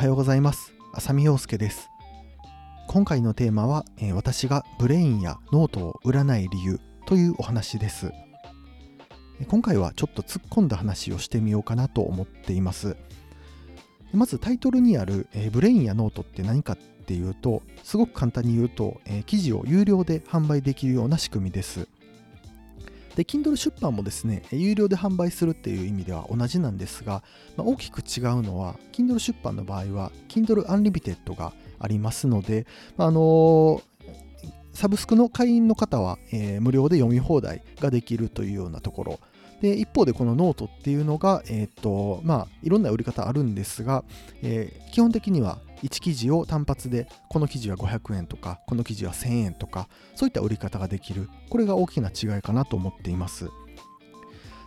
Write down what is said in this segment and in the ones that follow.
はようございます。浅見陽介です。今回のテーマは、えー、私が Brain やノートを売らない理由というお話です。今回はちょっと突っ込んだ話をしてみようかなと思っています。まずタイトルにある、えー、 Brain やノートって何かっていうとすごく簡単に言うと、えー、記事を有料で販売できるような仕組みです。で Kindle 出版もですね有料で販売するっていう意味では同じなんですが、まあ、大きく違うのは Kindle 出版の場合は Kindle Unlimited がありますので、まあ、のー、サブスクの会員の方は、えー、無料で読み放題ができるというようなところ。で一方でこのノートっていうのが、えーとまあ、いろんな売り方あるんですが、えー、基本的には1記事を単発でこの記事は500円とかこの記事は1000円とかそういった売り方ができる。これが大きな違いかなと思っています。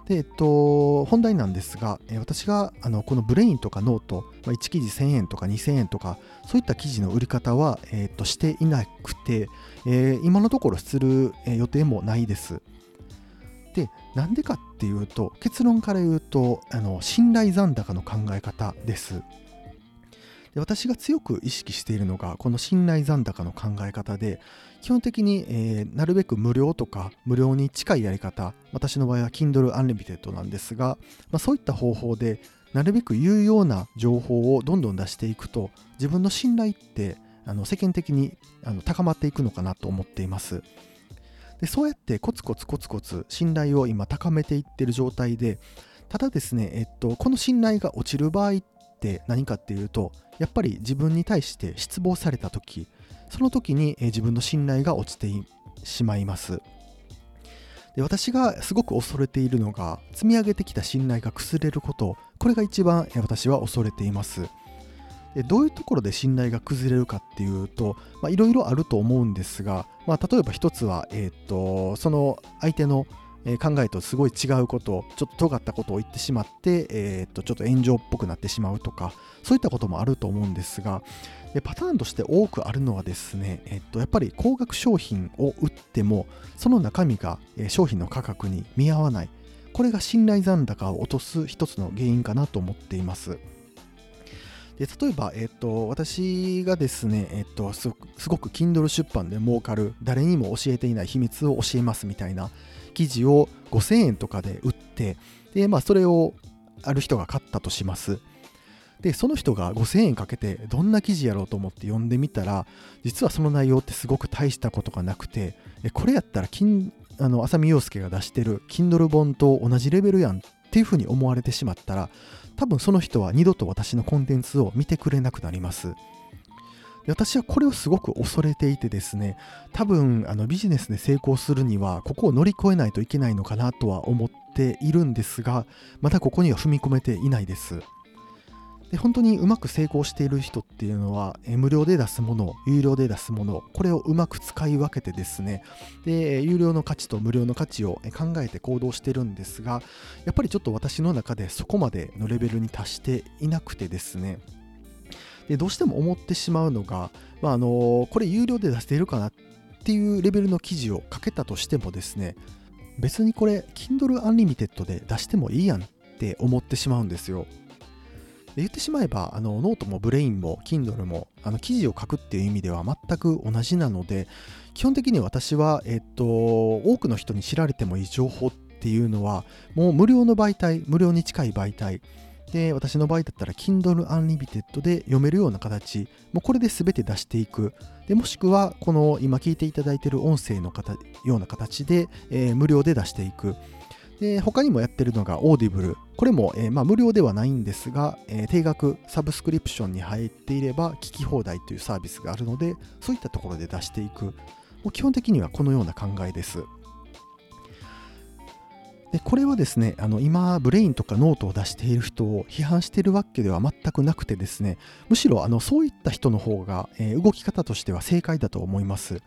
で、えっと、本題なんですが、え私があのこの Brainとか note、まあ、1記事1000円とか2000円とかそういった記事の売り方は、えっと、していなくて、えー、今のところする予定もないです。でなんでかっていうと結論から言うとあの信頼残高の考え方です。で私が強く意識しているのがこの信頼残高の考え方で基本的に、えー、なるべく無料とか無料に近いやり方私の場合は Kindle Unlimited なんですが、まあ、そういった方法でなるべく有用な情報をどんどん出していくと自分の信頼ってあの世間的にあの高まっていくのかなと思っています。でそうやってコツコツコツコツ信頼を今高めていってる状態でただですね、えっと、この信頼が落ちる場合っって何かっていうとやっぱり自分に対して失望された時その時に自分の信頼が落ちてしまいます。で私がすごく恐れているのが積み上げてきた信頼が崩れること。これが一番私は恐れています。でどういうところで信頼が崩れるかっていうといろいろあると思うんですが、まあ、例えば一つは、えーとその相手のえ考えとすごい違うことちょっと尖ったことを言ってしまって、えー、っとちょっと炎上っぽくなってしまうとかそういったこともあると思うんですがでパターンとして多くあるのはですね、えっと、やっぱり高額商品を売ってもその中身が、商品の価格に見合わないこれが信頼残高を落とす一つの原因かなと思っています。で例えば、えっと、私がですね、えっと、すごく Kindle 出版で儲かる誰にも教えていない秘密を教えますみたいな記事を5000円とかで売ってで、まあ、それをある人が買ったとします。でその人が5000円かけてどんな記事やろうと思って読んでみたら実はその内容ってすごく大したことがなくてこれやったらあの浅見陽介が出してる Kindle 本と同じレベルやんっていうふうに思われてしまったら多分その人は二度と私のコンテンツを見てくれなくなります。私はこれをすごく恐れていてですね多分あのビジネスで成功するにはここを乗り越えないといけないのかなとは思っているんですがまだここには踏み込めていないです。で本当にうまく成功している人っていうのは無料で出すもの有料で出すものこれをうまく使い分けてですねで有料の価値と無料の価値を考えて行動してるんですがやっぱりちょっと私の中でそこまでのレベルに達していなくてですねでどうしても思ってしまうのが、まあ、あのこれ有料で出しているかなっていうレベルの記事を書けたとしてもですね別にこれ Kindle Unlimited で出してもいいやんって思ってしまうんですよ。言ってしまえばあのノートも Brainも Kindle もあの記事を書くっていう意味では全く同じなので基本的に私は、えっと、多くの人に知られてもいい情報っていうのはもう無料の媒体無料に近い媒体で、私の場合だったら Kindle Unlimited で読めるような形、もうこれで全て出していく。でもしくは、この今聞いていただいている音声のような形で、えー、無料で出していく。で他にもやってるのが Audible。これも、えー、まあ、無料ではないんですが、えー、定額サブスクリプションに入っていれば聞き放題というサービスがあるので、そういったところで出していく。もう基本的にはこのような考えです。でこれはですねあの今 Brainとかノートを出している人を批判しているわけでは全くなくてですねむしろあのそういった人の方が、えー、動き方としては正解だと思います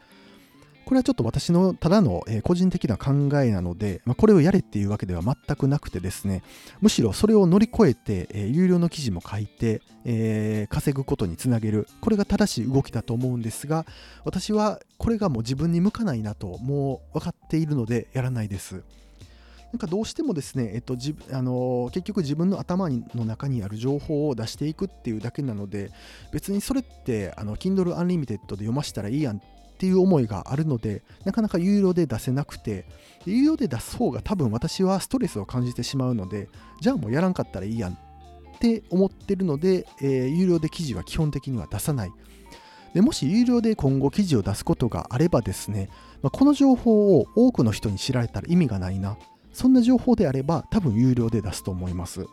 これはちょっと私のただの、え、個人的な考えなので、まあ、これをやれっていうわけでは全くなくてですねむしろそれを乗り越えて、え、有料の記事も書いて、え稼ぐことにつなげる。これが正しい動きだと思うんですが私はこれがもう自分に向かないなともう分かっているのでやらないです。なんかどうしてもですね、えっとじあの結局自分の頭の中にある情報を出していくっていうだけなので別にそれってあの Kindle Unlimited で読ませたらいいやんっっていう思いがあるのでなかなか有料で出せなくて有料で出す方が多分私はストレスを感じてしまうのでじゃあもうやらんかったらいいやんって思ってるので、えー、有料で記事は基本的には出さない。でもし有料で今後記事を出すことがあればですね、まあ、この情報を多くの人に知られたら意味がないな。そんな情報であれば多分有料で出すと思います。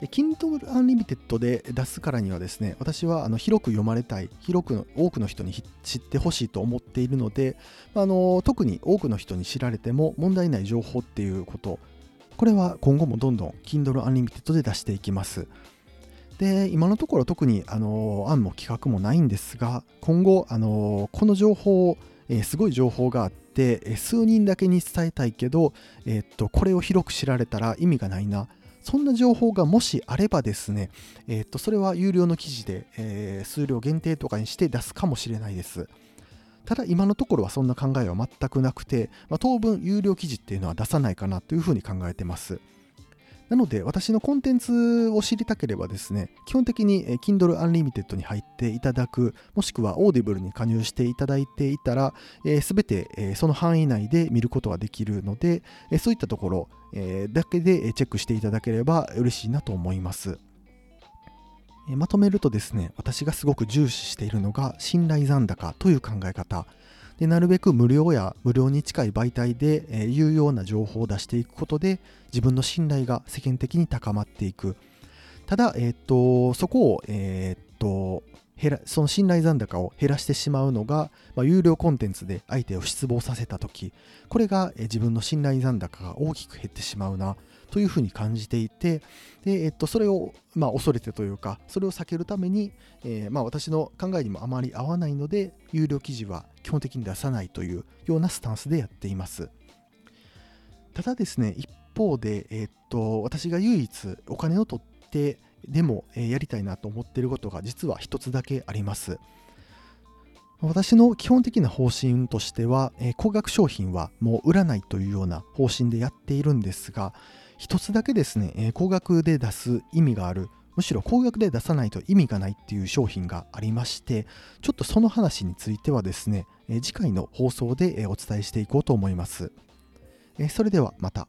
で Kindle Unlimited で出すからにはですね、私はあの広く読まれたい、広くの多くの人に知ってほしいと思っているので、あの特に多くの人に知られても問題ない情報っていうこと、これは今後もどんどん Kindle Unlimited で出していきます。で、今のところ特にあの案も企画もないんですが、今後、あのこの情報を、えー、すごい情報があって、数人だけに伝えたいけど、えー、っとこれを広く知られたら意味がないな。そんな情報がもしあればですね、えー、っと、それは有料の記事で、えー、数量限定とかにして出すかもしれないです。ただ今のところはそんな考えは全くなくて、まあ、当分有料記事っていうのは出さないかなというふうに考えてます。なので、私のコンテンツを知りたければですね、基本的に Kindle Unlimited に入っていただく、もしくは Audible に加入していただいていたら、す、べ、て、その範囲内で見ることができるので、そういったところ、だけでチェックしていただければ嬉しいなと思います。まとめるとですね、私がすごく重視しているのが信頼残高という考え方。でなるべく無料や無料に近い媒体で、えー、有用な情報を出していくことで自分の信頼が世間的に高まっていく。ただ、えー、っとそこを、えー、っと減らその信頼残高を減らしてしまうのが、まあ、有料コンテンツで相手を失望させた時これが、え、自分の信頼残高が大きく減ってしまうなというふうに感じていて、でえっと、それを、まあ、恐れてというか、それを避けるために、えー、まあ、私の考えにもあまり合わないので、有料記事は基本的に出さないというようなスタンスでやっています。ただですね、一方で、えー、っと、私が唯一お金を取ってでも、えー、やりたいなと思っていることが実は一つだけあります。私の基本的な方針としては、えー、高額商品はもう売らないというような方針でやっているんですが、一つだけですね、えー、高額で出す意味がある、むしろ高額で出さないと意味がないっていう商品がありまして、ちょっとその話についてはですね、次回の放送で、お伝えしていこうと思います。それではまた。